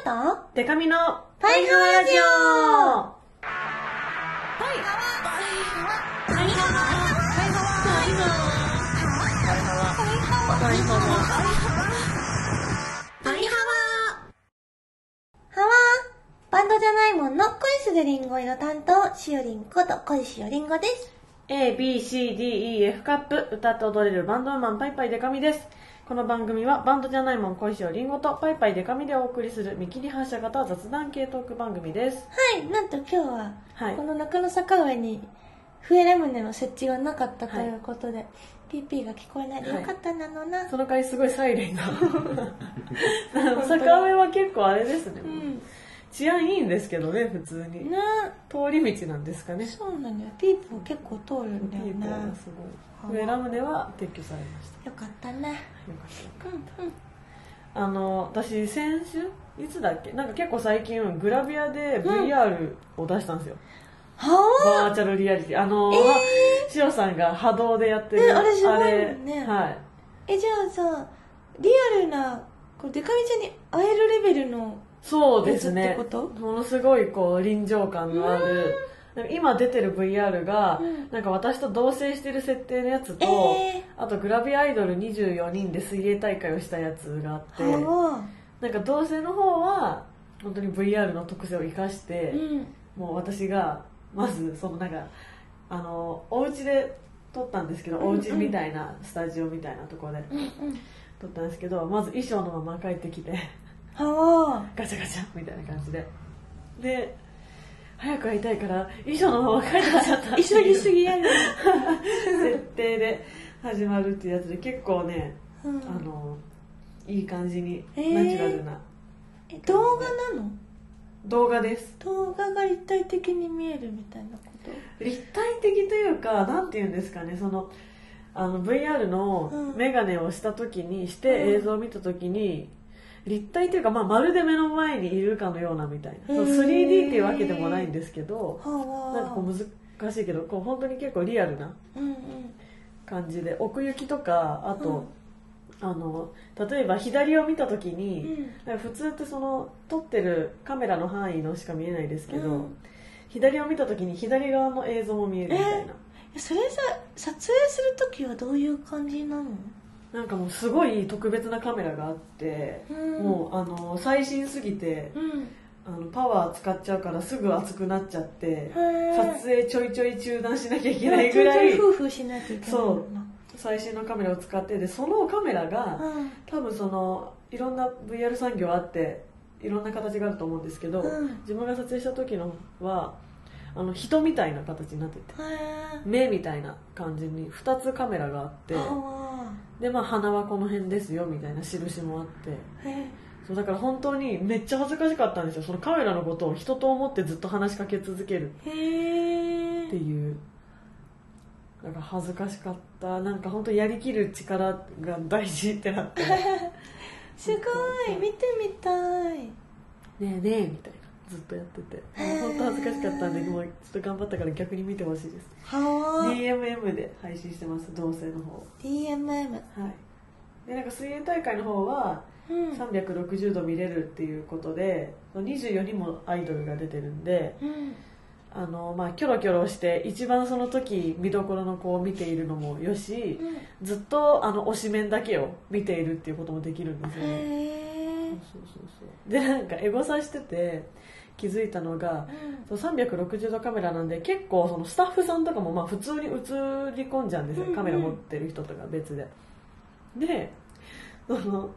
とデカミのパイハワラジオ。パイハハワーバンドじゃないもんの恋するりんご色担当、しおりんこと恋しおりんごです。A, B, C, D, E, F カップ歌って踊れるバンドウーマンパイパイデカミですこの番組はバンドじゃないもん恋しをりんごとパイパイデカミでお送りする見切り発車型雑談系トーク番組です。はい、なんと今日は、はい。この中野坂上に笛ラムネの設置がなかったということで、PP が聞こえない。でよかったなのな。その回すごいサイレンが。坂上は結構あれですね、うん。治安いいんですけどね普通に。な通り道なんですかね。そうなんだよ。ピープも結構通るんだよピーポな。ーがすごい。上ラムネは撤去されました。よかったな。よかった。うんうん。あの私先週いつだっけ？なんか結構最近グラビアで VR を出したんですよ、はバーチャルリアリティ。あの、しおさんが波動でやってる、ねあれすごいね。はい。ぁえ、じゃあさ、リアルな、こうデカミちゃんに会えるレベルの、そうですね。ものすごいこう臨場感のある。今出てる VR が、うん。なんか私と同棲してる設定のやつと、えあとグラビアアイドル24人で水泳大会をしたやつがあってなんか同棲の方は本当に VR の特性を生かして、ぁ。うん。もう私がまずそのなんかあのお家で撮ったんですけど、お家みたいなスタジオみたいなところでうんうん。撮ったんですけどまず衣装のまま帰ってきて。はガチャガチャみたいな感じで。で早く会いたいから衣装のまま帰ってきちゃった。急ぎすぎやる。設定で始まるっていうやつで結構ねうん。あのいい感じにえー。ナチュラルな。え動画なの？動画です。動画が立体的に見えるみたいなこと？立体的というかなんていうんですかねそのあの VR のうん。メガネをした時にしてうん。映像を見た時に立体というか、まあ、まるで目の前にいるかのようなみたいな。へー。そう 3D っていうわけでもないんですけどはなんかこう難しいけどこう本当に結構リアルなうんうん。感じで奥行きとかあと、あの例えば左を見た時うに、ん。なんか普通ってその撮ってるカメラの範囲のしか見えないですけど、うん。左を見た時に左側の映像も見えるみたいな、それさ、撮影するときはどういう感じなの？なんかもうすごい特別なカメラがあって、うん。もうあの最新すぎてうん。あのパワー使っちゃうからすぐ熱くなっちゃって撮影ちょいちょい中断しなきゃいけないぐらい そう最新のカメラを使ってでそのカメラがうん。多分そのいろんな VR 産業あっていろんな形があると思うんですけど、うん。自分が撮影した時のはあの人みたいな形になっててへ目みたいな感じに2つカメラがあってでまあ鼻はこの辺ですよみたいな印もあって。そうだから本当にめっちゃ恥ずかしかったんですよ。そのカメラのことを人と思ってずっと話しかけ続ける。っていう。なんか恥ずかしかった。なんか本当やりきる力が大事ってなって。ね すごい見てみたい。えねえみたいなずっとやってて。本当恥ずかしかったんでもうちょっと頑張ったから逆に見てほしいです。はー DMM で配信してます同性の方。DMM はい。でなんか水泳大会の方はうん。360度見れるっていうことで24人もアイドルが出てるんでうん。あの、まあ、キョロキョロして一番その時見どころの子を見ているのもよしうん。ずっとあの推しメンだけを見ているっていうこともできるんですよね。そうそうそう。でなんかエゴサしてて気づいたのがそう360度カメラなんで結構そのスタッフさんとかもまあ普通に映り込んじゃうんですよ、うんうん。カメラ持ってる人とか別で。でその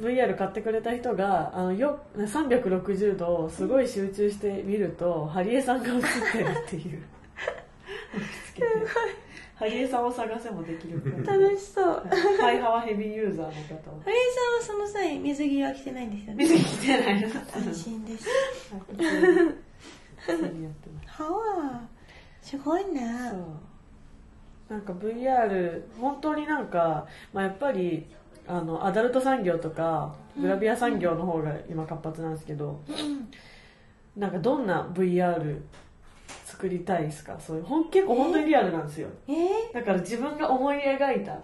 VR 買ってくれた人があのよ360度すごい集中して見るとハリエさんが映ってるっていう。つけてハリエさんを探せもできる楽しそう。ハイハワヘビーユーザーの方をハリーさんはその際水着は着てないんですよね。見てきてないの安心です。はあすごいねそう。なんか VR 本当になんか、まあ、やっぱりあのアダルト産業とかグラビア産業の方が今活発なんですけど、うん。なんかどんな VR 作りたいですか？そういうほん結構本当にリアルなんですよ。えだから自分が思い描いた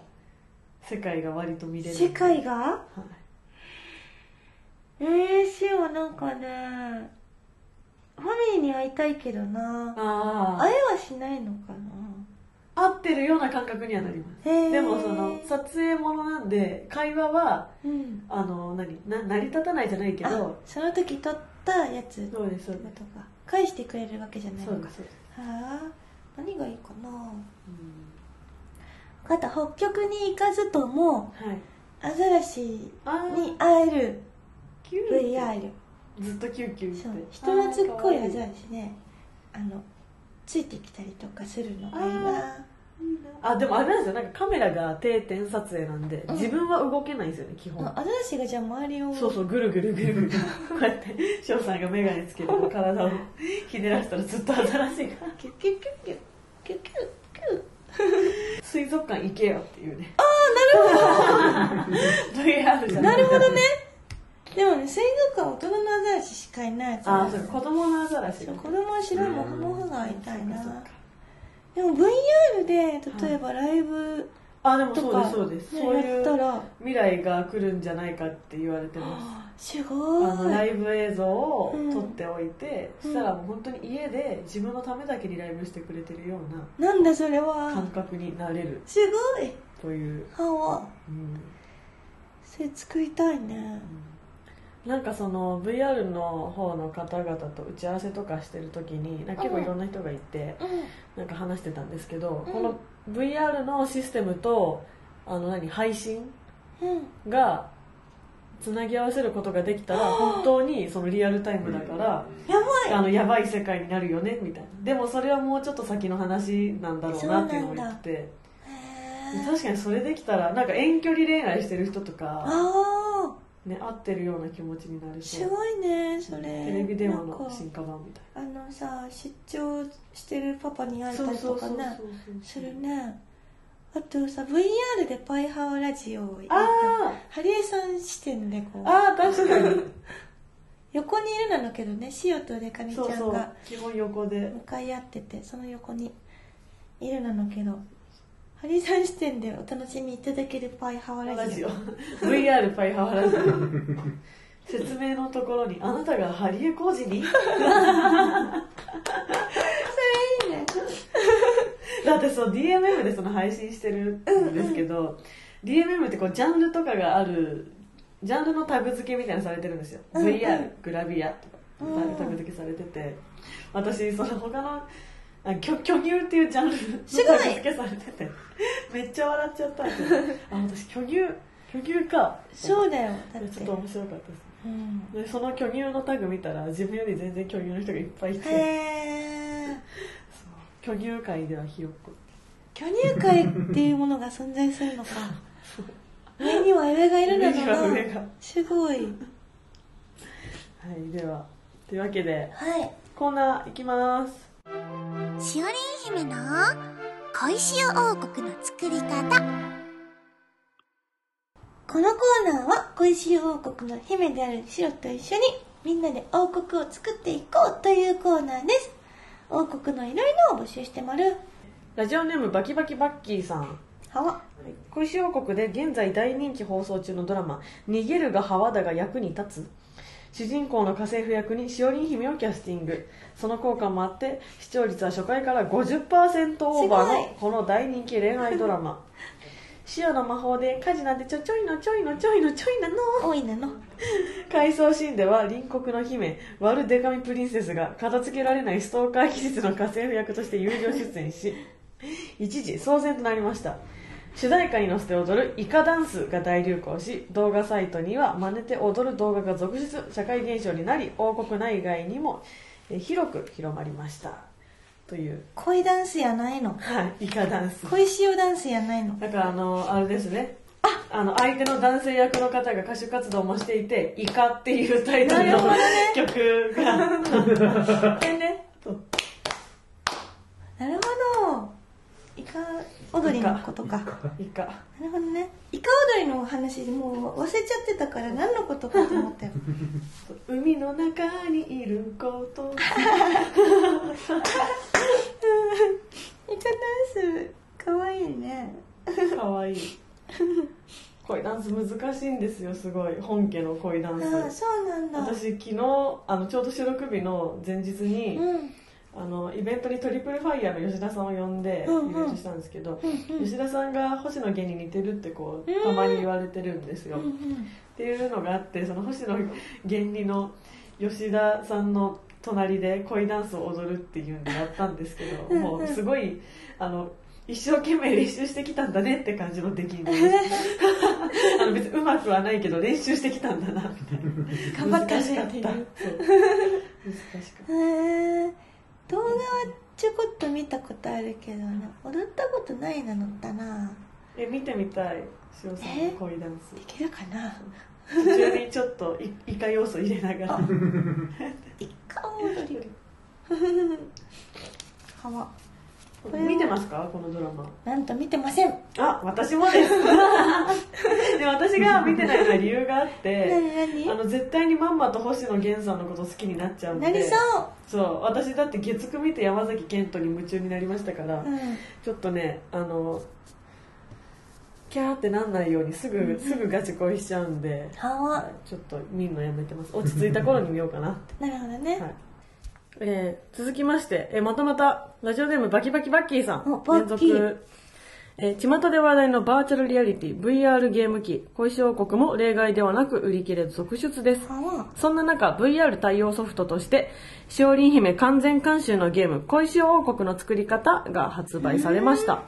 世界が割と見れー、る。世界が？はい。えー、幸なんかねファミリーに会いたいけどな。あ会えはしないのかな。あ合ってるような感覚にはなります。でもその撮影ものなんで会話はうん。あの何な成り立たないじゃないけあどその時撮ったやつそうですそうです。とか返してくれるわけじゃない。のかはあ何がいいかな。うん。分かった北極に行かずともはい。アザラシに会える。VR ずっとキューキューそう。人懐っこいアザラシね。あのついてきたりとかするのがいいあなあでもあれなんですよ。なんかカメラが定点撮影なんで、うん。自分は動けないんですよね基本。アザラシがじゃあ周りをそうそうぐるぐるぐるぐる。こうやって翔さんが眼鏡つけてこう 体をひねらせたらずっとアザラシがキュッキュッキュッキュッ。キュッキュッキュッ。水族館行けよっていうね。ああなるほど。VR じゃなるほどね。でもね水族館は大人のアザラシしかいないああそう子供のアザラシが。子供は白いモフモフが会いたいな。そうかそうかでも VR で例えばライブあでもそうとか、ですそうです、ねそういうやったら。未来が来るんじゃないかって言われてます。すごあのラいイブ映像をうん撮っておいて、うん。そしたらもう本当に家で自分のためだけにライブしてくれてるようなんだそれなは。感覚になれる。すごい。という、はわ。うん。それ作りたいねなんかその VR の方の方々と打ち合わせとかしてる時になんか結構いろんな人がいてうなんか話してたんですけど、うん。この VR のシステムとあの何配信がつなぎ合わせることができたら本当にそのリアルタイムだからやばい。あのやばい世界になるよねみたいな。でもそれはもうちょっと先の話なんだろうなっていうのを言って確かにそれできたらなんか遠距離恋愛してる人とか、あね、合ってるような気持ちになるすごいねそれ。テレビ電話の進化版みたいあのさ出張してるパパに会なえたりとかね。するね。あとさ VR でパイハワラジオをあハリエさん視点でこう。ーあー確かに。横にいるなのけどねシオとデカミちそうそう。ゃんが基本横で。向かい合っててその横にいるなのけどハリエさん視点でお楽しみいただけるパイハワラジオ。VR パイハワラジオ。説明のところに「あなたがハリエ工事に?」いいね。だってそう DMM でその配信してるんですけど、DMM ってこうジャンルとかがあるジャンルのタグ付けみたいなのされてるんですよ、うんうん。VR グラビアとかうん。タグ付けされてて。私その他のあ巨巨乳っていうジャンルのすご付けされてて。めっちゃ笑っちゃったあ私巨乳巨乳か。そうだよだって。ちょっと面白かったです。うん。でその巨乳のタグ見たら自分より全然巨乳の人がいっぱいいて、へ巨乳界ではひよっこ巨乳界っていうものが存在するのか。上には上がいるのか上が。なすごい。はいでは。というわけではい。コーナーいきますしおりん姫の小石王国の作り方。このコーナーは小石王国の姫であるシロと一緒にみんなで王国を作っていこうというコーナーです。王国のいろいろを募集してまるラジオネームバキバキバッキーさん。はわ小石王国で現在大人気放送中のドラマ「逃げるが浜田が役に立つ」主人公の家政婦役にしおりん姫をキャスティング。その効果もあって視聴率は初回から50%オーバーのこの大人気恋愛ドラマ。塩の魔法で家事なんてちょちょいのちょいのちょいのちょいなの。多いなの。回想シーンでは隣国の姫ワルデカミプリンセスが片付けられないストーカー気質の家政婦役として友情出演し一時騒然となりました主題歌に乗せて踊るイカダンスが大流行し動画サイトには真似て踊る動画が続出社会現象になり王国内外にもえー広く広まりました。という。恋ダンスやないの？はいイカダンス。恋塩ダンスやないの？だからあのあれですね。あの相手の男性役の方が歌手活動もしていて「イカ」っていうタイトルの曲が でねそうなるほどイカ踊りのことか。イカ。なるほどね。イカ踊りの話もう忘れちゃってたから何のことかと思ったよ。海の中にいること。イカダンスかわいいね。かわい。い恋ダンス難しいんですよすごい本家の恋ダンああスそうなんだ私昨日あのちょうど収録日の前日に、うんあのイベントにトリプルファイヤーの吉田さんを呼んでイベントしたんですけど、うんうん。吉田さんが星野源に似てるってこううん。たまに言われてるんですよ、っうんうん。ていうのがあってその星野源にの吉田さんの隣で恋ダンスを踊るっていうんでやったんですけどもうすごいあの一生懸命練習してきたんだねって感じの出来になりました あの別にうまくはないけど練習してきたんだなみたいな頑張ったしかった。難しかった動画はちょこっと見たことあるけどね。踊ったことないなのったな。え見てみたい。塩さんの恋ダンス。できるかな？途中にちょっといイカ要素入れながら。あ一回踊り。はわ見てますか？このドラマ。なんと見てません。あ私もです。で私が見てないのは理由があってあの絶対にまんまと星野源さんのこと好きになっちゃうんで。なりそう。そう。私だって月9見て山崎賢人に夢中になりましたから、うん。ちょっとねあのキャーってなんないようにすぐすぐガチ恋しちゃうんではわちょっと見るのやめてます。落ち着いた頃に見ようかなって。なるほどね、はいえー続きまして、えーまたまたラジオネームバキバキバッキーさん。連続。えー巷で話題のバーチャルリアリティ VR ゲーム機。小石王国も例外ではなく売り切れ続出です。そんな中 VR 対応ソフトとしてしおりん姫完全監修のゲーム小石王国の作り方が発売されました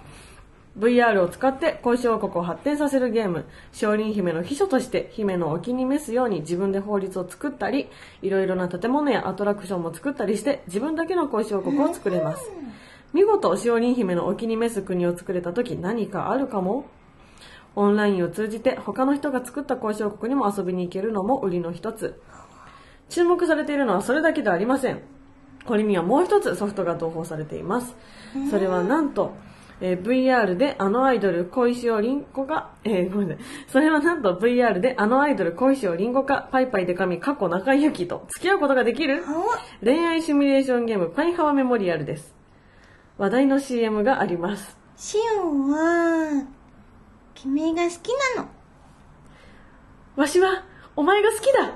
VR を使って小石王国を発展させるゲーム。少林姫の秘書として姫のお気に召すように自分で法律を作ったりいろいろな建物やアトラクションも作ったりして自分だけの小石王国を作れます。見事少林姫のお気に召す国を作れた時何かあるかも？オンラインを通じて他の人が作った小石王国にも遊びに行けるのも売りの一つ。注目されているのはそれだけではありません。これにはもう一つソフトが同封されています。それはなんと、えー VR であのアイドル小石尾凛子が、えーごめんなさい。それはなんと VR であのアイドル小石尾凛子かパイパイで神過去中井ゆきと付き合うことができる恋愛シミュレーションゲームパイハワメモリアルです。話題の CM があります。シオンは君が好きなのわしはお前が好きだ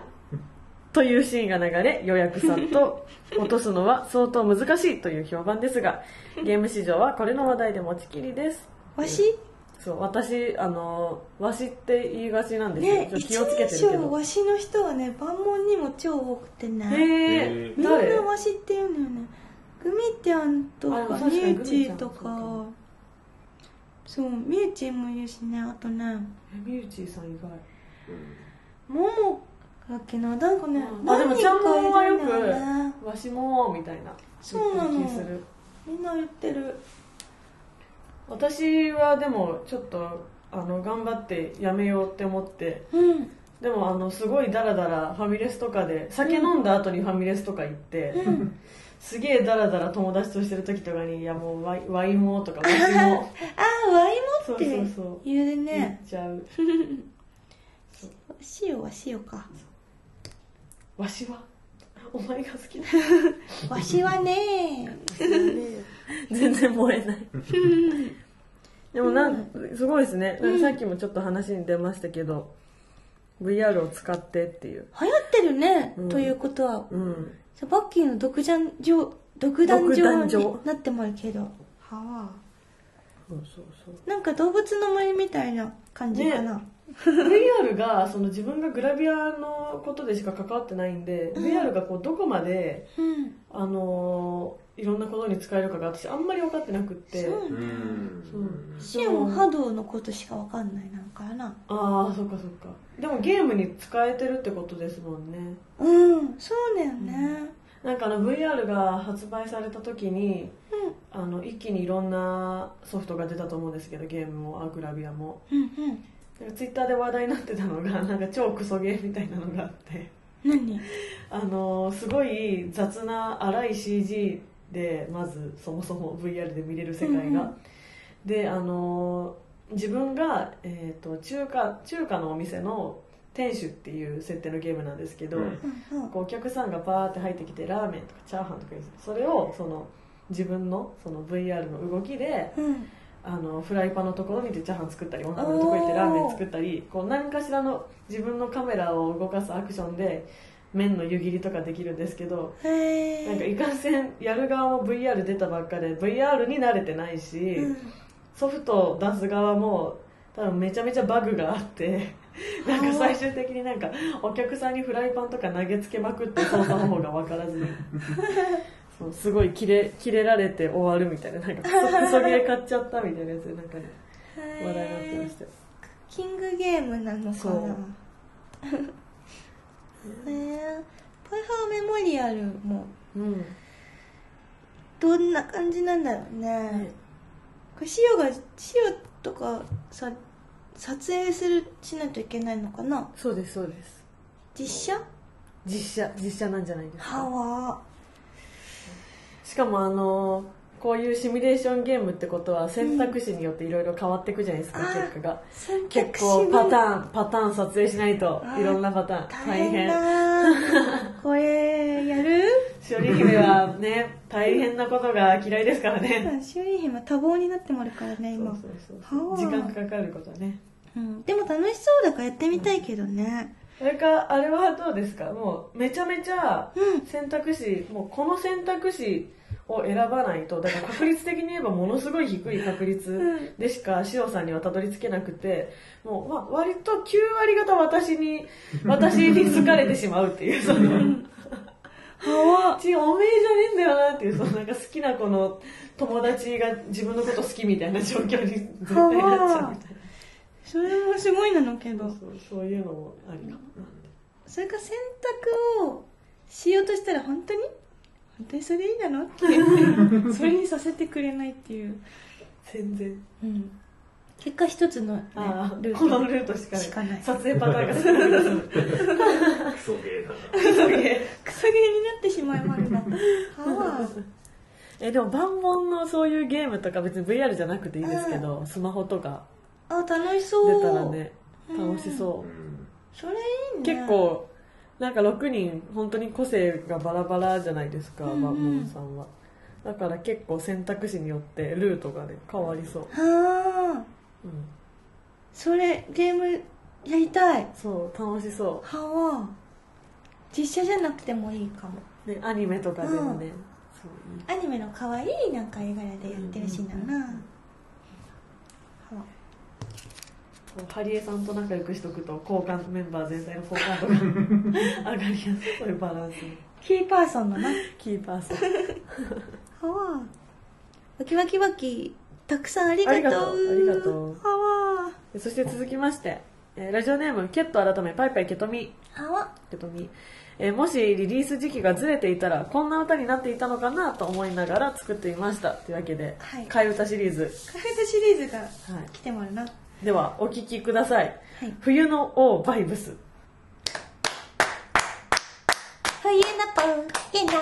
というシーンが流れ予約さんと落とすのは相当難しいという評判ですが ゲーム市場はこれの話題で持ちきりです。わしそう私あのわしって言いがちなんですよ、ね一ちょっと気をつけてるけど。わしの人はね万門にも超多くてね。へえみん誰なわしって言うのよね。グミちゃん。とかみゆちとか。そうみゆちもいるしねあとね。えみゆちーさん以外。ももだっけななんかねあでもちゃんもんはよくわしもみたいな。そうなの。みんな言ってる。私はでもちょっとあの頑張ってやめようって思って。うん。でもあのすごいダラダラファミレスとかで酒飲んだ後にファミレスとか行って、うん。すげえダラダラ友達としてる時とかに「いやもうワイワイも」とか「わしも。あーワイ」そうモってそうそう言う。言っね。ちゃう。しおはしおか「わしは？お前が好きだ」わしはね。全然燃えない。でもなんすごいですね、さっきもちょっと話に出ましたけど VR を使ってっていう。流行ってるね、うん。ということは。うん。バッキーの独壇場独壇場独壇場？になってもあるけど。はあ。そうそうそう。なんか動物の森みたいな感じかな、VR がその自分がグラビアのことでしか関わってないんで、うん。VR がこうどこまで、うん。あのーいろんなことに使えるかが私あんまり分かってなくって。そう。うん。シオン波動のことしかわかんないなんかな。ああそっかそっか。でもゲームに使えてるってことですもんね。うん。そうだよね。なんかあの VR が発売された時にうん。あの一気にいろんなソフトが出たと思うんですけどゲームもアグラビアも。うんうんなんかツイッターで話題になってたのが なんか超クソゲーみたいなのがあって。何？あのすごい雑な荒い CG でまずそもそも VR で見れる世界が、うんうん。であの自分が、えー、と中華中華のお店の店主っていう設定のゲームなんですけど、うん。こうお客さんがバーって入ってきてラーメンとかチャーハンとかそれをその自分のその VR の動きでうんあのフライパンのところに行ってチャーハン作ったりお鍋のところに行ってラーメン作ったりこう何かしらの自分のカメラを動かすアクションで麺の湯切りとかできるんですけどへなんかいかんせんやる側も VR 出たばっかで VR に慣れてないし、うん。ソフトを出す側も多分めちゃめちゃバグがあってなんか最終的になんかお客さんにフライパンとか投げつけまくって操作方法が分からずにすごい切れ切れられて終わるみたいななんかクソゲー買っちゃったみたいなやつでなんかね話題になってました。よキングゲームなのかな。へえパイハーメモリアルも。うん。どんな感じなんだろうね。ねこれ塩が塩とかさ撮影するしないといけないのかな。そうですそうです。実写？実写実写なんじゃないですか。はわしかもあのこういうシミュレーションゲームってことは選択肢によっていろいろ変わっていくじゃないですか、うん。結果が。選結構パタンーンパターン撮影しないといろんなパターン大変だこれやる？しおり姫はね大変なことが嫌いですからね。しおり姫多忙になってもあるからね今。時間かかることはね。うん、でも楽しそうだからやってみたいけどね。それかあれはどうですか？もうめちゃめちゃうん。選択肢もうこの選択肢を選ばないとだから確率的に言えばものすごい低い確率でしか塩さんにはたどり着けなくてもう、まあ、割と9割方私に私に好かれてしまうっていう その。はわ違うおめえじゃねえんだよなっていうそのなんか好きな子の友達が自分のこと好きみたいな状況に絶対なっちゃうみたいな。それもすごいなのけど。そうそういうのもありかもな。それか選択をしようとしたら本当に？本当にそれいいなの？ってそれにさせてくれないっていう、全然。うん、結果一つの、ねああルーこのトルートしかない。しかない。撮影パターンが。すクソゲーだな。そういうクソゲーになってしまいました。はあ。えでも万本のそういうゲームとか別に VR じゃなくていいですけど、スマホとか。あ楽しそう。出たらね楽しそう。う、ん。それいいね。結構なんか6人本当に個性がバラバラじゃないですか、うんうん。万本さんは。だから結構選択肢によってルートがね変わりそう、はあ。うん、それゲームやりたい。そう楽しそはあ。実写じゃなくてもいいかも。うでアニメとかでもね、そういい。アニメの可愛いなんか絵柄でやってるしな。うんな、はこうハリエさんと仲良くしとくと交換メンバー全体の好感度が上がりやすい。そういうバランスキーパーソンのな。はキーパーソン。あわきわきわきたくさんありがとう。ありがとうありがとう。はでそして続きまして、えーラジオネームケット改めパイパイケトミ。わはわケトミ、えーもしリリース時期がずれていたらこんな歌になっていたのかなと思いながら作っていました。というわけで、はい。替え歌シリーズ、カフェタシリーズがはい、来てもらうな。はではお聴きください。い。冬の王バイブス。冬のポケナ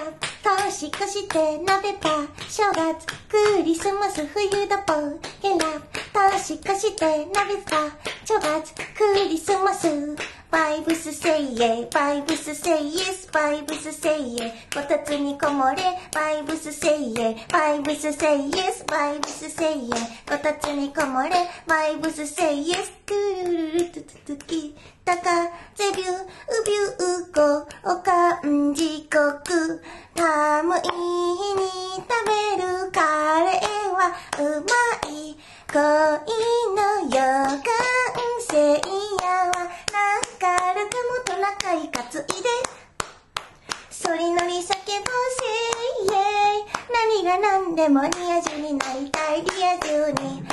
年越して鍋ば正月クリスマス冬のポケナ年越して鍋ば正月クリスマスバイブスせいえバイブスせいえスバイブスせいえこたつにこもれバイブスせいえバイブスせいえスバイブスせいえこたつにこもれバイブスせいえスクルルルトゥトゥトゥキたかぜびゅう、うびゅうこ、おかんじこく、寒い日に食べるカレーはうまい。恋の予感せいやは、なんかるかもトナカイ担いで、そりのり叫ぼうせいえ何が何でもリア充になりたいリア充に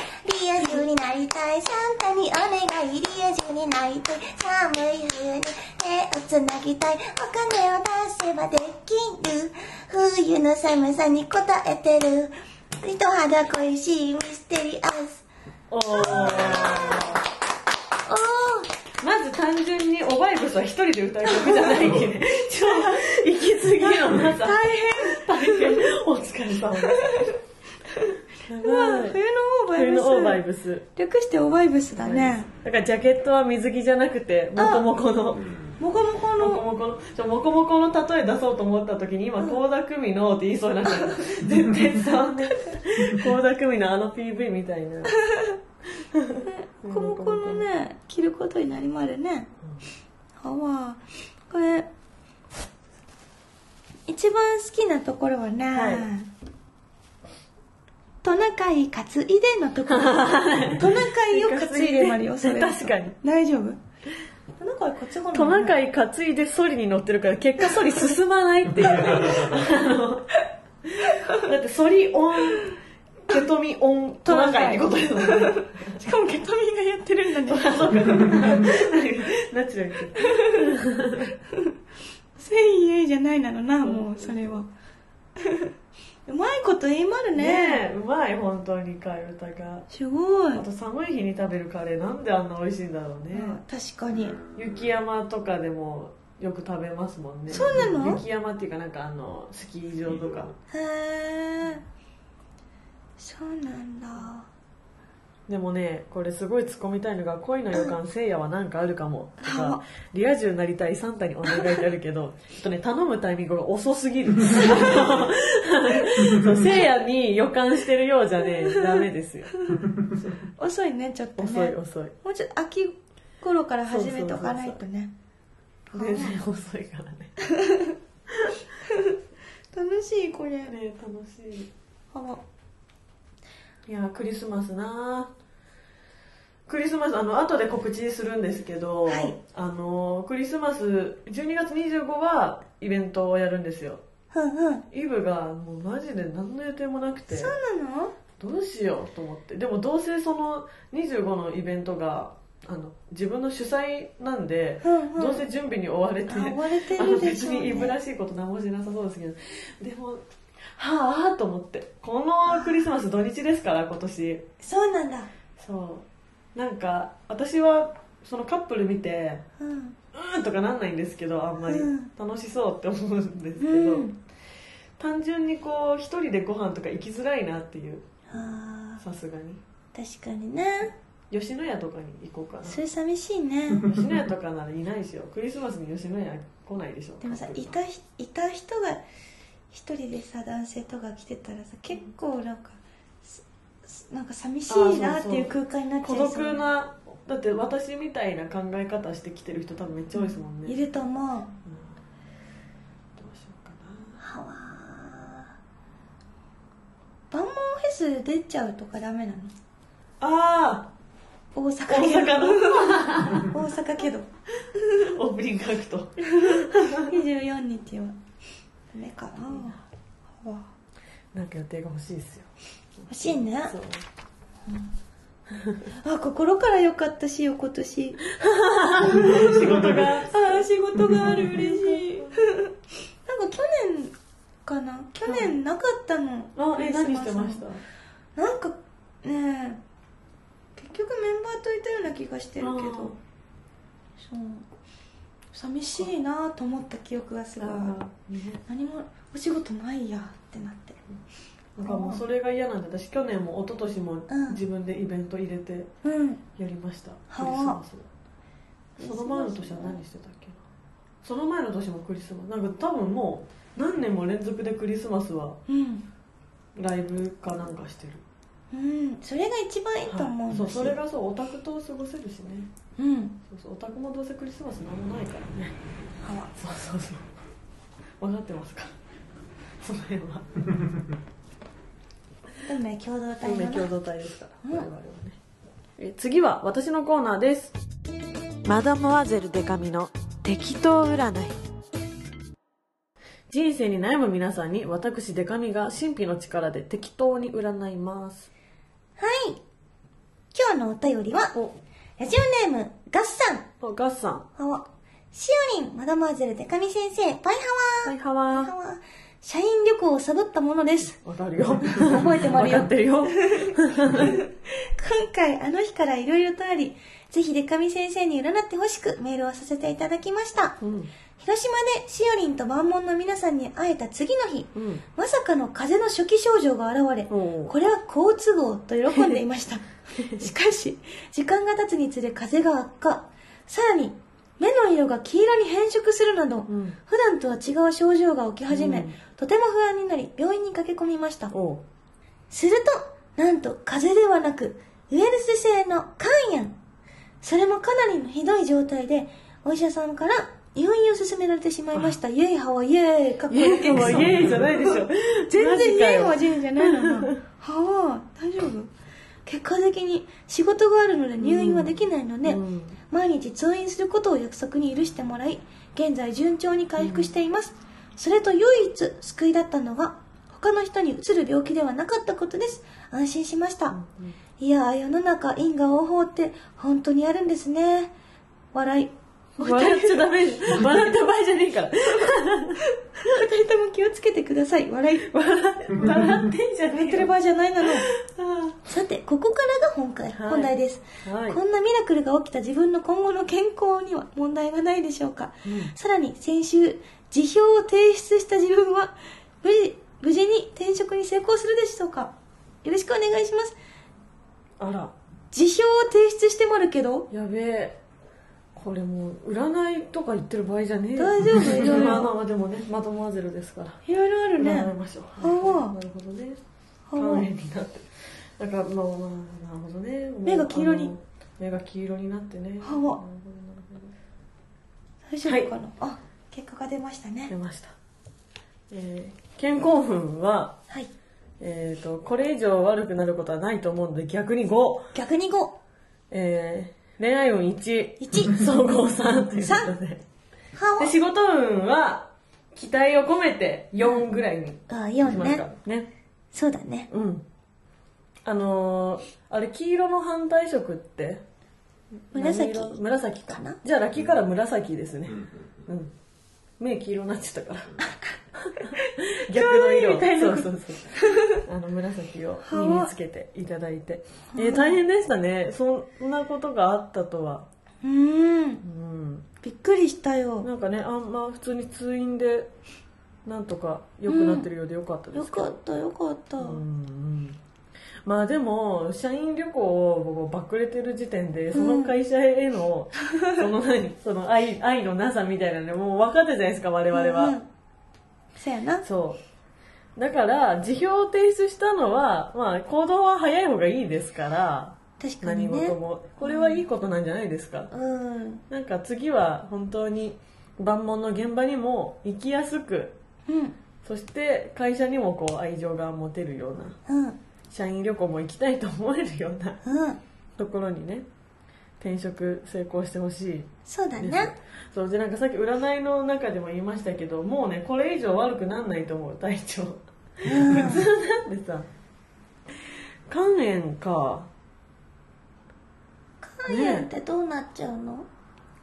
リア充になりたいサンタにお願いリア充になりたい寒い冬に手をつなぎたいお金を出せばできる冬の寒さに応えてる。人肌恋しいミステリアス。おー。おー。まず単純におバイブスは一人で歌う曲じゃないけね超息継ぎのまず大変。大変。お疲れ様うわ冬のオーバイブス。冬のオーバイブス。略してオーバイブスだね。だからジャケットは水着じゃなくて元もこのもこもこモコの。モコのちょモコモコの例え出そうと思った時に今倖田來未のって言いそうになっちゃう絶対伝わんない倖田來未のあの PV みたいな。もこもこのね着ることになりまるね。はわこれ一番好きなところはね、はい。トナカイ担いでのところ。トナカイを担いでまるよそれ確かに。大丈夫？トナカイ担いでソリに乗ってるから結果ソリ進まないっていう。だってソリオンケトミオントナカイってことですもんね。しかもケトミがやってるんだね。ナチュラルって せいえじゃないなのな、もうそれはうまいこと言いまるね。ねえうまい本当に替え歌が。すごい、あと寒い日に食べるカレー。なんであんな美味しいんだろうね、うん確かに。雪山とかでもよく食べますもんね。そうなの？雪山っていうかなんかあのスキー場とか。へえ。そうなんだでもねこれすごい突っ込みたいのが恋の予感せいやはなんかあるかも。とはかリア充になりたいサンタにお願いってあるけど ちょっとね頼むタイミングが遅すぎる。そうせいやに予感してるようじゃねダメですよ。遅いねちょっとね。遅い遅い。もうちょっと秋頃から始めとかないとね。全然遅いからね。楽しいこれ。ね楽しい。あらいやクリスマスな。クリスマスあの後で告知するんですけど、はい。あのクリスマス12月25はイベントをやるんですよ。うんうん。イブがもうマジで何の予定もなくてそうなの？どうしようと思って。でもどうせその25のイベントがあの自分の主催なんで、うんうん。どうせ準備に追われてあ追われてるでしょう、ね、別にイブらしいこと何もしなさそうですけど。でもはあと思って。このクリスマス土日ですから今年。そうなんだ。そう。なんか私はそのカップル見てうん。うーんとかなんないんですけどあんまり、うん。楽しそうって思うんですけど、うん。単純にこう一人でご飯とか行きづらいなっていう。あ。さすがに。ー確かにね吉野家とかに行こうかな。それ寂しいね。吉野家とかならいないでしょクリスマスに吉野家来ないでしょ。でもさカップルいたひいた人が一人でさ男性とか来てたらさ結構なんかすすなんか寂しいなっていう空間になっちゃ孤いそう。独なだって私みたいな考え方してきてる人多分めっちゃ多いですもんね、いると思う。うん。どうしようかな。はわー。万門フェス出ちゃうとかダメなの？あ大阪あ大けど。阪の。大阪けど。オープニングアクト。24日はダメかな。わなんか予定が欲しいですよ。欲しいね。そう。あ心から良かったしよ今年。仕事が。あー仕事がある嬉しい。なんか去年かな？去年なかったの、あえクリスマス何してました？なんかね結局メンバーといたような気がしてるけど。あそう寂しいなと思った記憶がすごい何もお仕事ないやってなって。なんかもうそれが嫌なんで私去年も一昨年もうん。自分でイベント入れてうん。やりました、はあ。クリスマスその前の年は何してたっけな？その前の年もクリスマス。なんか多分もう何年も連続でクリスマスはうん。ライブかなんかしてるうんそれが一番いいと思うはい。そうそれがそうオタクと過ごせるしね。うん。そうそうオタクもどうせクリスマスなんもないからね。はわ。そうそうそう。分かってますか？その辺は。運命共同体運命共同体ですから、うん。我々はね。え次は私のコーナーです。マダムアゼルデカミの適当占い。人生に悩む皆さんに私デカミが神秘の力で適当に占いますはい。今日のお便りはお。ラジオネームガッサンおガッサンはわしおりんマダマーゼルデカミ先生パイハはいはワー。パイハわワー。社員旅行をサボったものです。わかるよ。覚えてもらうよってるよ。今回あの日から色々とありぜひデカミ先生に占ってほしくメールをさせていただきました。うん広島でしおりんと万門の皆さんに会えた次の日うん。まさかの風邪の初期症状が現れこれは好都合と喜んでいました。しかし時間が経つにつれ風邪が悪化。さらに目の色が黄色に変色するなど、うん。普段とは違う症状が起き始め、うん。とても不安になり病院に駆け込みました。するとなんと風邪ではなくウイルス性の肝炎。それもかなりのひどい状態でお医者さんから入院を勧められてしまいました。イエイハワイエー。イかっこイいいエーイはイエーイじゃないでしょ。全然イエイマジはジェイじゃないの。なはあ大丈夫？結果的に仕事があるので入院はできないので、うん。毎日通院することを約束に許してもらい現在順調に回復しています、それと唯一救いだったのが他の人にうつる病気ではなかったことです。安心しました、いやー世の中因果応報って本当にあるんですね。笑い笑っちゃダメ。笑った場合じゃねえから。二人とも気をつけてください。笑い。笑ってんじゃね笑ってえよる場合じゃないなのあさてここからが本回、はい。本題です、はい。こんなミラクルが起きた自分の今後の健康には問題はないでしょうか、さらに先週辞表を提出した自分は無事無事に転職に成功するでしょうか。よろしくお願いします。あら。辞表を提出してもあるけどやべえこれもう占いとか言ってる場合じゃねえよ。大丈夫？いろいろまあまあまあでもねマドモアゼルですから。いろいろあるね。占いましょうはあなるほどね。はあ肝炎になって。だからまあまあなるほどね。目が黄色に。目が黄色になってね。はあなるほどなる大丈夫かな、あ結果が出ましたほど出ねました。えー健康運ははい。えー、とこれ以上悪くなることはないと思うので逆に5、逆に5えー、恋愛運1 1総合3ということではで仕事運は期待を込めて4ぐらいにしあ4ますかね。ねそうだね。うん。あのー、あれ黄色の反対色って？紫。紫か。かな？じゃあラッキーカラー紫ですね。うん。うん目黄色になっちゃったから。逆の色。みたいなそうそうそう。あの紫を身につけていただいて。えー大変でしたね。そんなことがあったとは。うーん。うん。びっくりしたよ。なんかねあんま普通に通院でなんとか良くなってるようでよかったでよすけど、かったよかった、うんうんまあでも社員旅行を僕バックれてる時点でその会社への、その何その愛愛のなさみたいなのもう分かったじゃないですか我々は、うんうん。そやな。そう。だから辞表を提出したのはまあ行動は早い方がいいですから何確かにね。事も。これはいいことなんじゃないですか、うん。なんか次は本当に万問の現場にも行きやすくうん。そして会社にもこう愛情が持てるようなうん社員旅行も行きたいと思えるようなうん。ところにね転職成功してほしい。そうだねそうでなんかさっき占いの中でも言いましたけどもうねこれ以上悪くなんないと思う体調普通なんでさ肝炎か。肝炎ってどうなっちゃうの、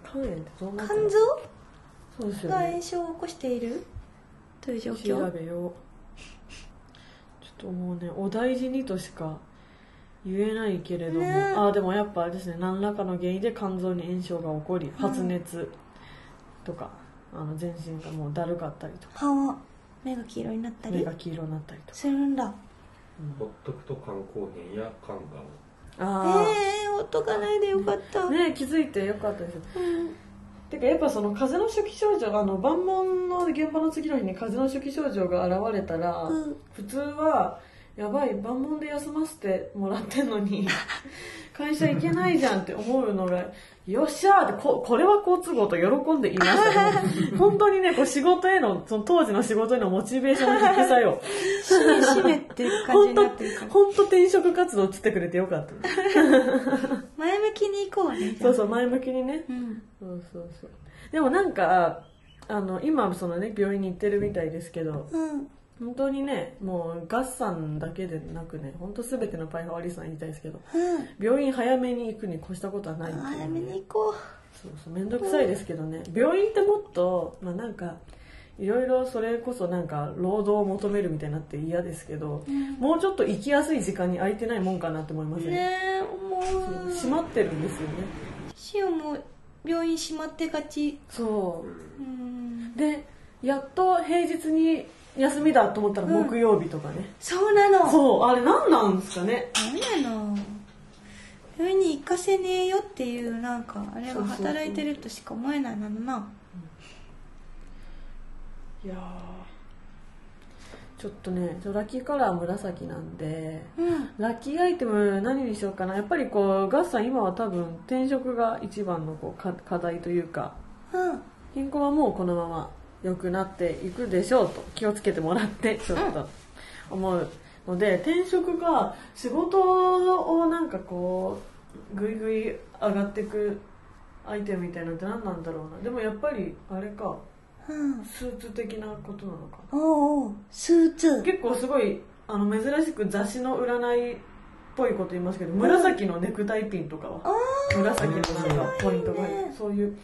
肝炎ってどうなってる肝臓？そうですよね。が炎症を起こしている？という状調況べようともうね。お大事にとしか言えないけれども、ね。あでもやっぱあれですね。何らかの原因で肝臓に炎症が起こり発熱とか、あの全身がもうだるかったりとか。歯は目が黄色になったり。目が黄色になったりとか。するんだ。ほっとくと肝硬変や肝がんあええー、ほっとかないでよかった、あね気づいてよかったです。うんてかやっぱその風邪の初期症状あの万問の現場の次の日に風邪の初期症状が現れたら、うん。普通はやばい万問で休ませてもらってんのに会社行けないじゃんって思うのがよっしゃーってここれは好都合と喜んでいましたね本当にねこう仕事へのその当時の仕事へのモチベーションの低さよ。しめしめっていう感じになってるから。本当転職活動つってくれてよかった 前向きに行こうね。そうそう前向きにね。うん。そうそうそう。でもなんかあの今そのね病院に行ってるみたいですけどうん本当にねもう合算だけでなくね本当全てのパイハワリスさん言いたいですけどうん。病院早めに行くに越したことはないっていうね。早めに行こそうそう面倒くさいですけどね。病院ってもっとまあなんかいろいろそれこそなんか労働を求めるみたいになって嫌ですけど、もうちょっと行きやすい時間に空いてないもんかなって思いますねうねえ思う。閉まってるんですよね。シオも病院閉まってがち。そう。うん。でやっと平日に休みだと思ったら木曜日とかね、そうなの。そうあれ何なんですかね？何なの？病院に行かせねえよっていうなんかあれは働いてるとしか思えないなのな。いやー。ちょっとねラッキーカラー紫なんでうん。ラッキーアイテム何にしようかな。やっぱりこうガッさん今は多分転職が一番のこうか課題というかうん。健康はもうこのまま良くなっていくでしょうと気をつけてもらってちょっと思うので転職が仕事をなんかこうぐいぐい上がっていくアイテムみたいなのって何なんだろうな。でもやっぱりあれかうん。スーツ的なことなのかな。おうおうスーツ。結構すごいあの珍しく雑誌の占いっぽいこと言いますけど紫のネクタイピンとかは。あ紫のなんかポイントがそういう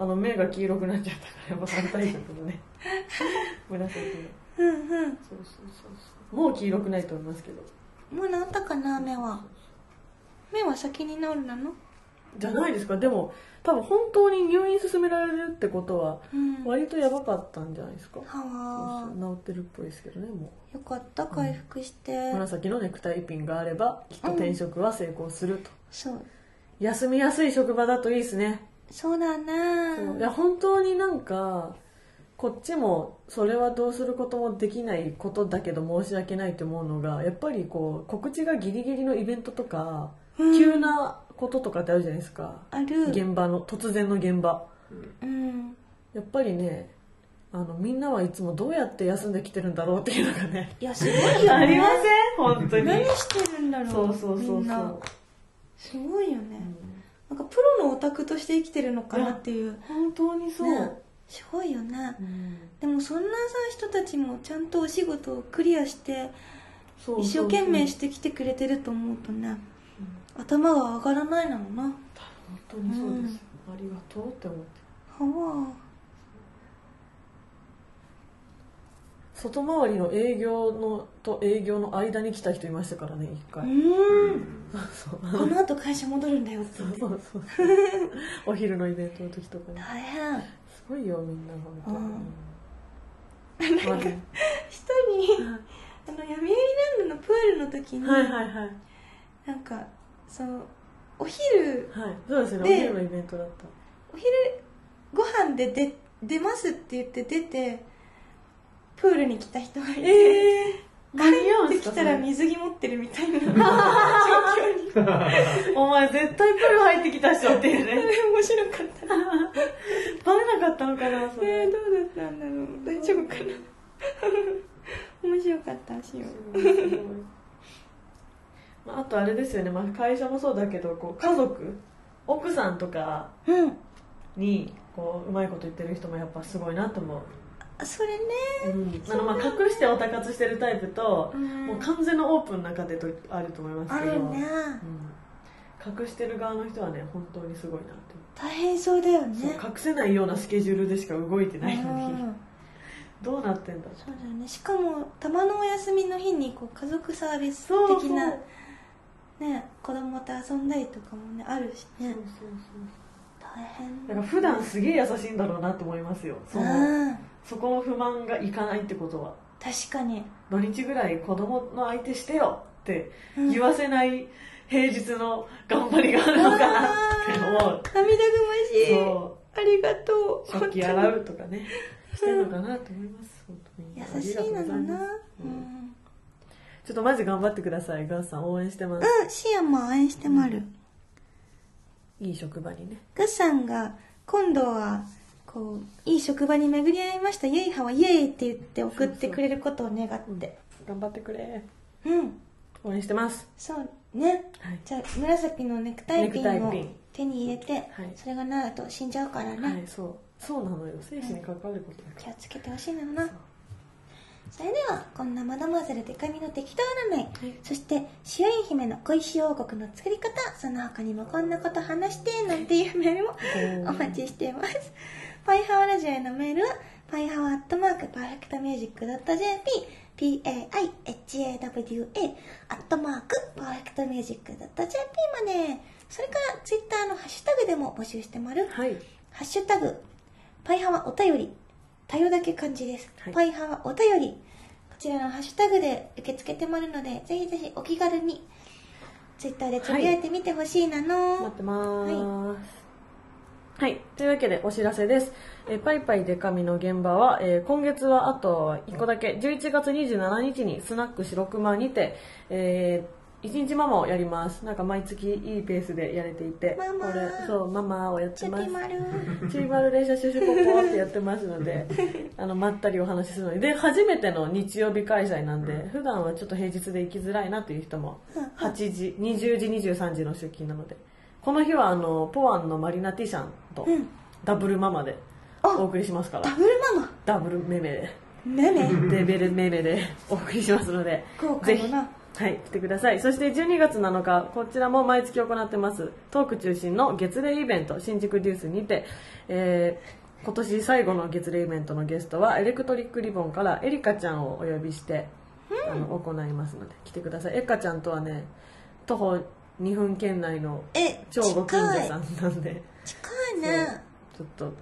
あの目が黄色くなっちゃったからやっぱ反対色のね。紫のーうんうん。そうそうそうそう。もう黄色くないと思いますけど。もう治ったかな目は。目は先に治るなの？じゃないですか。でも多分本当に入院勧められるってことはうん。割とやばかったんじゃないですか、はあ。治ってるっぽいですけどねもよかった回復して、う紫のネクタイピンがあればきっと転職は成功すると、そう。休みやすい職場だといいですねそうだな。そう。いや本当になんかこっちもそれはどうすることもできないことだけど申し訳ないと思うのがやっぱりこう告知がギリギリのイベントとか、うん。急なこととかってあるじゃないですか。ある。現場の突然の現場。うん。やっぱりねあのみんなはいつもどうやって休んできてるんだろうっていうのがね。いやすごいよね。ありません？本当に。何してるんだろうそうそうそうそう、すごいよね、うんなんかプロのオタクとして生きてるのかなっていう。本当にそう、ね。すごいよね。うん。でもそんなさ人たちもちゃんとお仕事をクリアして一生懸命してきてくれてると思うとね頭が上がらないなのな。本当にそうですよ、ありがとうって思って。は外回りの営業のと営業の間に来た人いましたからね一回、この後会社戻るんだよってそう言ってそうそう。お昼のイベントの時とかに。大変。すごいよみんな本当に、うん。うん。一人あの読売ランドのプールの時に、はいはいはい。なんかそのお昼はい。そうですよね。でお昼のイベントだった。お昼ご飯で出出ますって言って出てプールに来た人がいて、ええー、帰ってきたら水着持ってるみたいな状況に。お前絶対プール入ってきたっしょっていうね。面白かった。バレなかったのかなそれ、えー、どうだったんだろう。大丈夫かな。面白かったしよまああとあれですよね、まあ、会社もそうだけどこう家族奥さんとかうん。にこううまいこと言ってる人もやっぱすごいなと思う、あそれね。うん、あのまあ隠しておたかつしてるタイプと、うん。もう完全のオープンな家庭とあると思いますけど。あるねうん、隠してる側の人はね本当にすごいなって。大変そうだよね。隠せないようなスケジュールでしか動いてないのに。うん。どうなってんだそうだよね。しかもたまのお休みの日にこう家族サービス的なね子供と遊んだりとかもねあるしね。そうそうそう大変。だから普段すげえ優しいんだろうなと思いますよ。そのうんそこの不満がいかないってことは。確かに。土日ぐらい子供の相手してよってうん。言わせない平日の頑張りがあるのかなって思う。涙ぐましい。そありがとう。う食器洗うとかねしてるのかなと思います。本当に。優しいな。のなちょっとマジ頑張ってください。ガーさん応援してます、うんシアも応援してまる。いい職場にね。グッさんが今度はこういい職場に巡り合いました。イエイハはイエイって言って送ってくれることを願って。頑張ってくれ。うん。応援してます。そうね。はい。じゃあ紫のネクタイピン。を手に入れて、はい。それがなると死んじゃうからね、はいそう。そうなのよ。生死に関わることだから気をつけてほしいのよな。それではこんなマドマゼルデカミの適当占い、そしてシオイン姫の小石王国の作り方その他にもこんなこと話してなんていうメールもお待ちしていますパイハワラジオへのメールはパイハワアットマークパーフェクトミュージック .jp p-a-i-h-a-w-a アットマークパーフェクトミュージック .jp まで。それからツイッターのハッシュタグでも募集してまるはい。ハッシュタグ、パイハワお便り、便りだけ漢字です。はい。パイハワお便り、こちらのハッシュタグで受け付けてまるので、ぜひぜひお気軽にツイッターでつぶやいてみてほしいなの、待ってまーす。はい、というわけでお知らせです。えーパイパイデカミの現場は、えー今月はあと1個だけ、11月27日にスナック白熊にて、えー一日ママをやります。なんか毎月いいペースでやれていて、ママ。これ、そう、ママをやってます。ちょぴ。まる。ちびまる電車シュシュポポってやってますので、あの、まったりお話しするので、で、初めての日曜日開催なんで、普段はちょっと平日で行きづらいなという人も、8時、20時、23時の出勤なので、この日はあの、ポワンのマリナティシャンとうん。ダブルママでお送りしますから。ダ、ブルママ？ダブルメメで、ねねデベルメメで お送りしますので、豪華ぜひ、だなはい、来てください。そして12月7日、こちらも毎月行ってます、トーク中心の月例イベント、新宿デュースにて、えー今年最後の月例イベントのゲストは、エレクトリックリボンからエリカちゃんをお呼びして、あの行いますので、来てください。エリカちゃんとはね、徒歩2分圏内のえ超ご近所さんなんで、近い。ね。ちょっと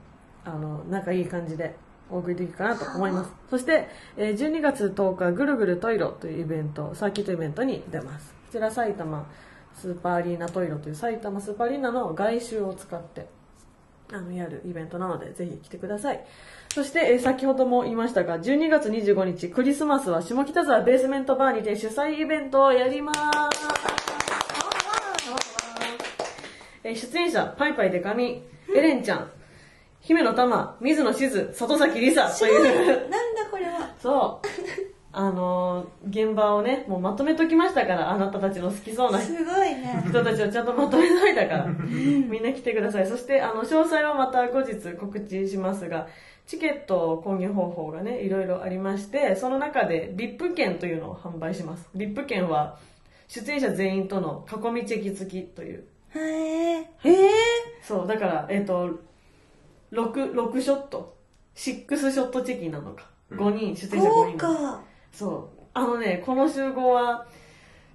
あの仲いい感じでお送りできるかなと思います。そして、えー12月10日ぐるぐるトイロというイベントサーキットイベントに出ます。こちら埼玉スーパーアリーナトイロという埼玉スーパーアリーナの外周を使ってあのやるイベントなのでぜひ来てください。そして、えー先ほども言いましたが12月25日クリスマスは下北沢ベースメントバーにて主催イベントをやりますえー出演者、パイパイデカミ、エレンちゃん、姫野玉、水野しず、里崎りさという、なんだこれはそう、あのー現場をね、もうまとめときましたから、あなたたちの好きそうなすごいね人たちをちゃんとまとめといたから、みんな来てください。そして、あの、詳細はまた後日告知しますが、チケット購入方法がね、いろいろありまして、その中で VIP 券というのを販売します。VIP 券は、出演者全員との囲みチェキ付きという。へええそう、だから、えっ、と、6、6ショット。6ショットチェキなのか。5人、出ー、演者5豪人なの華そう。あのね、この集合は、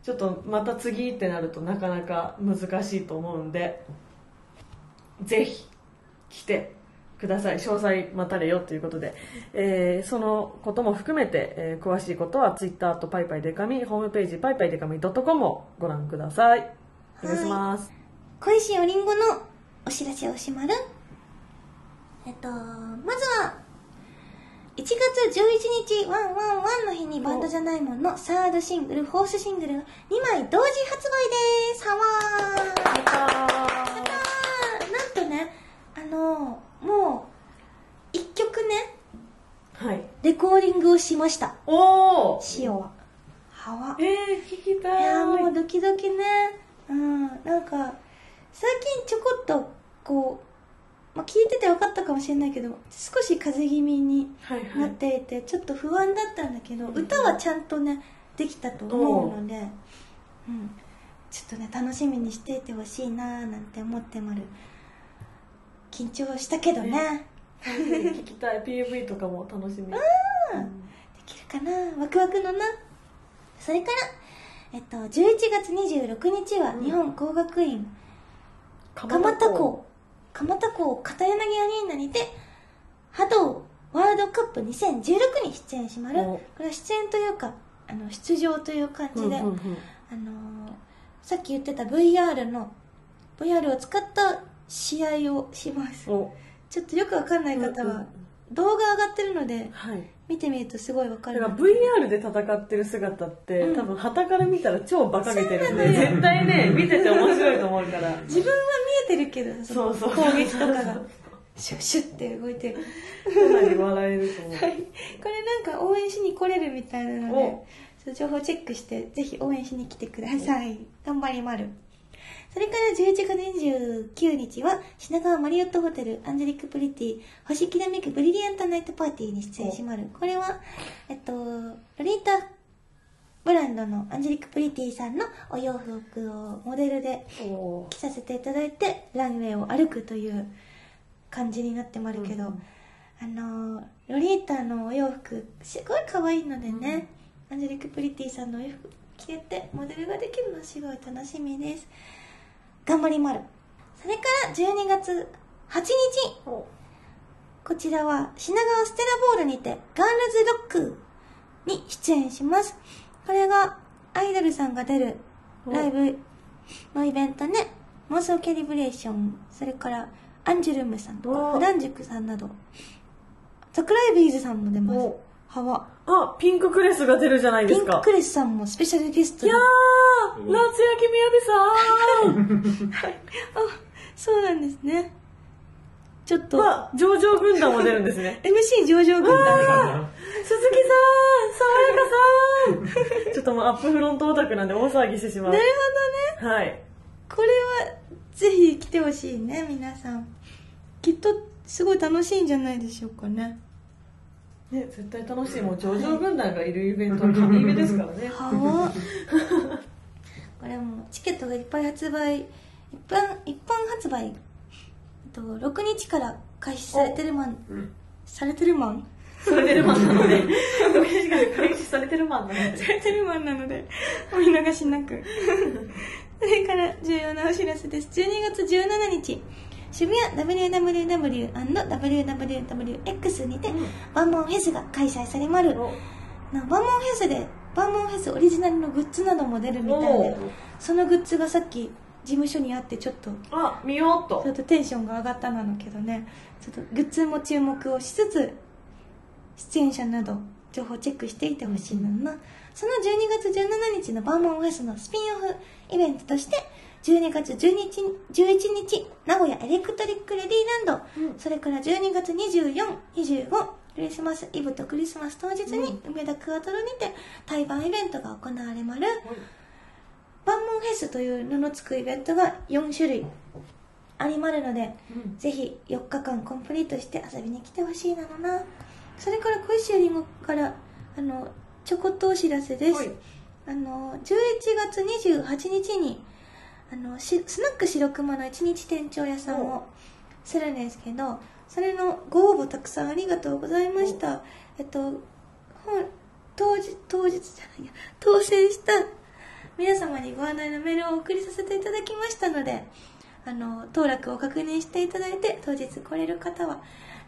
ちょっとまた次ってなるとなかなか難しいと思うんで、ぜひ来てください。詳細待たれよということで、えーそのことも含めて、えー詳しいことは Twitter とパイパイデカミ、ホームページパイパイデカミ .com をご覧ください。お願いします。恋しいおりんごのお知らせをしまる。えっとまずは1月11日ワンワンワンの日にバンドじゃないもんのサードシングルフォースシングルが2枚同時発売です。はわーやったあー。なんとねあのもう1曲ねーはい。レコーディングをしました。おー。塩ははわえー、聞きたい。いやもうドキドキね。うんなんか最近ちょこっとこう、まあ、聞いてて分かったかもしれないけど少し風邪気味にはいは。ないっていてちょっと不安だったんだけど、歌はちゃんとねできたと思うので、う。ん、ちょっとね楽しみにしていてほしいなーなんて思ってまる。緊張したけどね。聞きたい。PV とかも楽しみ。できるかな？ワクワクのな？それからえっと11月26日は日本工学院蒲田港。蒲田港片柳アリーナにて波動ワールドカップ2016に出演しまる。お。これは出演というかあの出場という感じで、うんうんうん。あのーさっき言ってた VR の VR を使った試合をします。お。ちょっとよくわかんない方は動画上がってるのではい。見てみるとすごいわかるだから VR で戦ってる姿って、うん。多分旗から見たら超バカげてる。んで、絶対ね、見てて面白いと思うから。自分は見えてるけどのそうそう。攻撃とかが。シュッシュッって動いてる。かなり笑えると思う。はい、これなんか応援しに来れるみたいなので情報チェックしてぜひ応援しに来てください。頑張りまるそれから11月29日は品川マリオットホテルアンジェリックプリティ星きらめくブリリアントナイトパーティーに出演しまる。これはえっとロリータブランドのアンジェリックプリティさんのお洋服をモデルでお着させていただいてランウェイを歩くという感じになってまるけど、うんあのーロリータのお洋服すごい可愛いのでね、アンジェリック・プリティさんのお洋服着れてモデルができるのすごい楽しみです頑張りまる。それから12月8日。お。こちらは品川ステラボールにてガールズロックに出演します。これがアイドルさんが出るライブのイベントね、妄想キャリブレーション、それからアンジュルムさんとか、普段塾さんなど、桜井ビーズさんも出ます。お。ハワ。あ、ピンククレスが出るじゃないでピンすか。ククレスさんもスペシャルゲストでいやー、夏焼きみやびさ あ、そうなんですね。ちょっと、んは、上場軍団も出るんですね。MC 上場軍団が、鈴木さん、爽やかさん ちょっともうアップフロントオタクなんで大騒ぎしてしまう。なるほどね。はい。これは、ぜひ来てほしいね、皆さん。きっと、すごい楽しいんじゃないでしょうかね。ね、絶対楽しい。もう上場軍団がいるイベントは神イベですからね。はあ。これもうチケットがいっぱい発売、一般、一般発売、えっと、6日から開始されてるマン、されてるマンされてるマンなので、6日から開始されてるマンなので。されてるマンなので、お見逃しなく。それから重要なお知らせです。12月17日、渋谷 www&wwwx にて、バンモンフェスが開催されまる。おなバンモンフェスで、バンモンフェスオリジナルのグッズなども出るみたいでお、そのグッズがさっき事務所にあってちょっと、あ、見ようっとちょっ。とテンションが上がったなのけどね、ちょっとグッズも注目をしつつ、出演者など情報チェックしていてほしいのな。その12月17日のバーモンフェスのスピンオフイベントとして、12月12日、11日、名古屋エレクトリックレディーランド、うんそれから12月24、25、クリスマスイブとクリスマス当日に、梅田クアトロにて対バンイベントが行われまる。バンモンフェスという名の付くイベントが4種類ありまるので、うんぜひ4日間コンプリートして遊びに来てほしいなのな。それから小石よりもから、あの、ちょこっとお知らせです。はいあの、11月28日に、あの、しスナック白熊の一日店長屋さんをするんですけど、それのご応募たくさんありがとうございました。えっと、本当日、当日じゃないや、当選した皆様にご案内のメールをお送りさせていただきましたので、あの、当落を確認していただいて、当日来れる方は、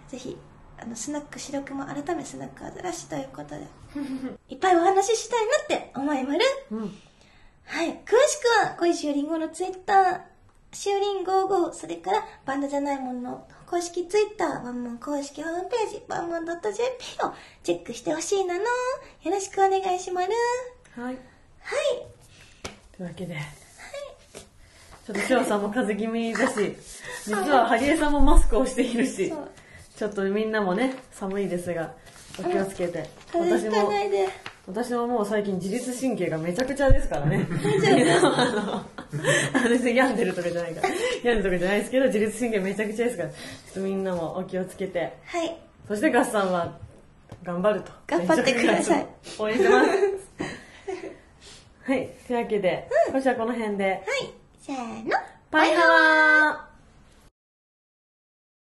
ぜひ、あの、スナック白熊、改めスナックアザラシということで、いっぱいお話ししたいなって思いまる。うん。はい。詳しくは、小石よりんごのツイッター、しおりん55、それから、バンドじゃないものの公式ツイッター、バンモン公式ホームページ、バンモン .jp をチェックしてほしいなの。よろしくお願いします。はい。はい。というわけで。ちょっと翔さんも風邪気味だし、実はハリエさんもマスクをしているしちょっとみんなもね、寒いですが、お気をつけて。私も。私ももう最近自律神経がめちゃくちゃですからね。あの、別に病んでるとかじゃないから。病んでるとかじゃないですけど、自律神経めちゃくちゃですから。ちょっとみんなもお気をつけて。はい。そしてガッサンは、頑張ると。頑張ってください。応援してます。はい。というわけで、今週はこの辺で。はい。せーの。バイハワー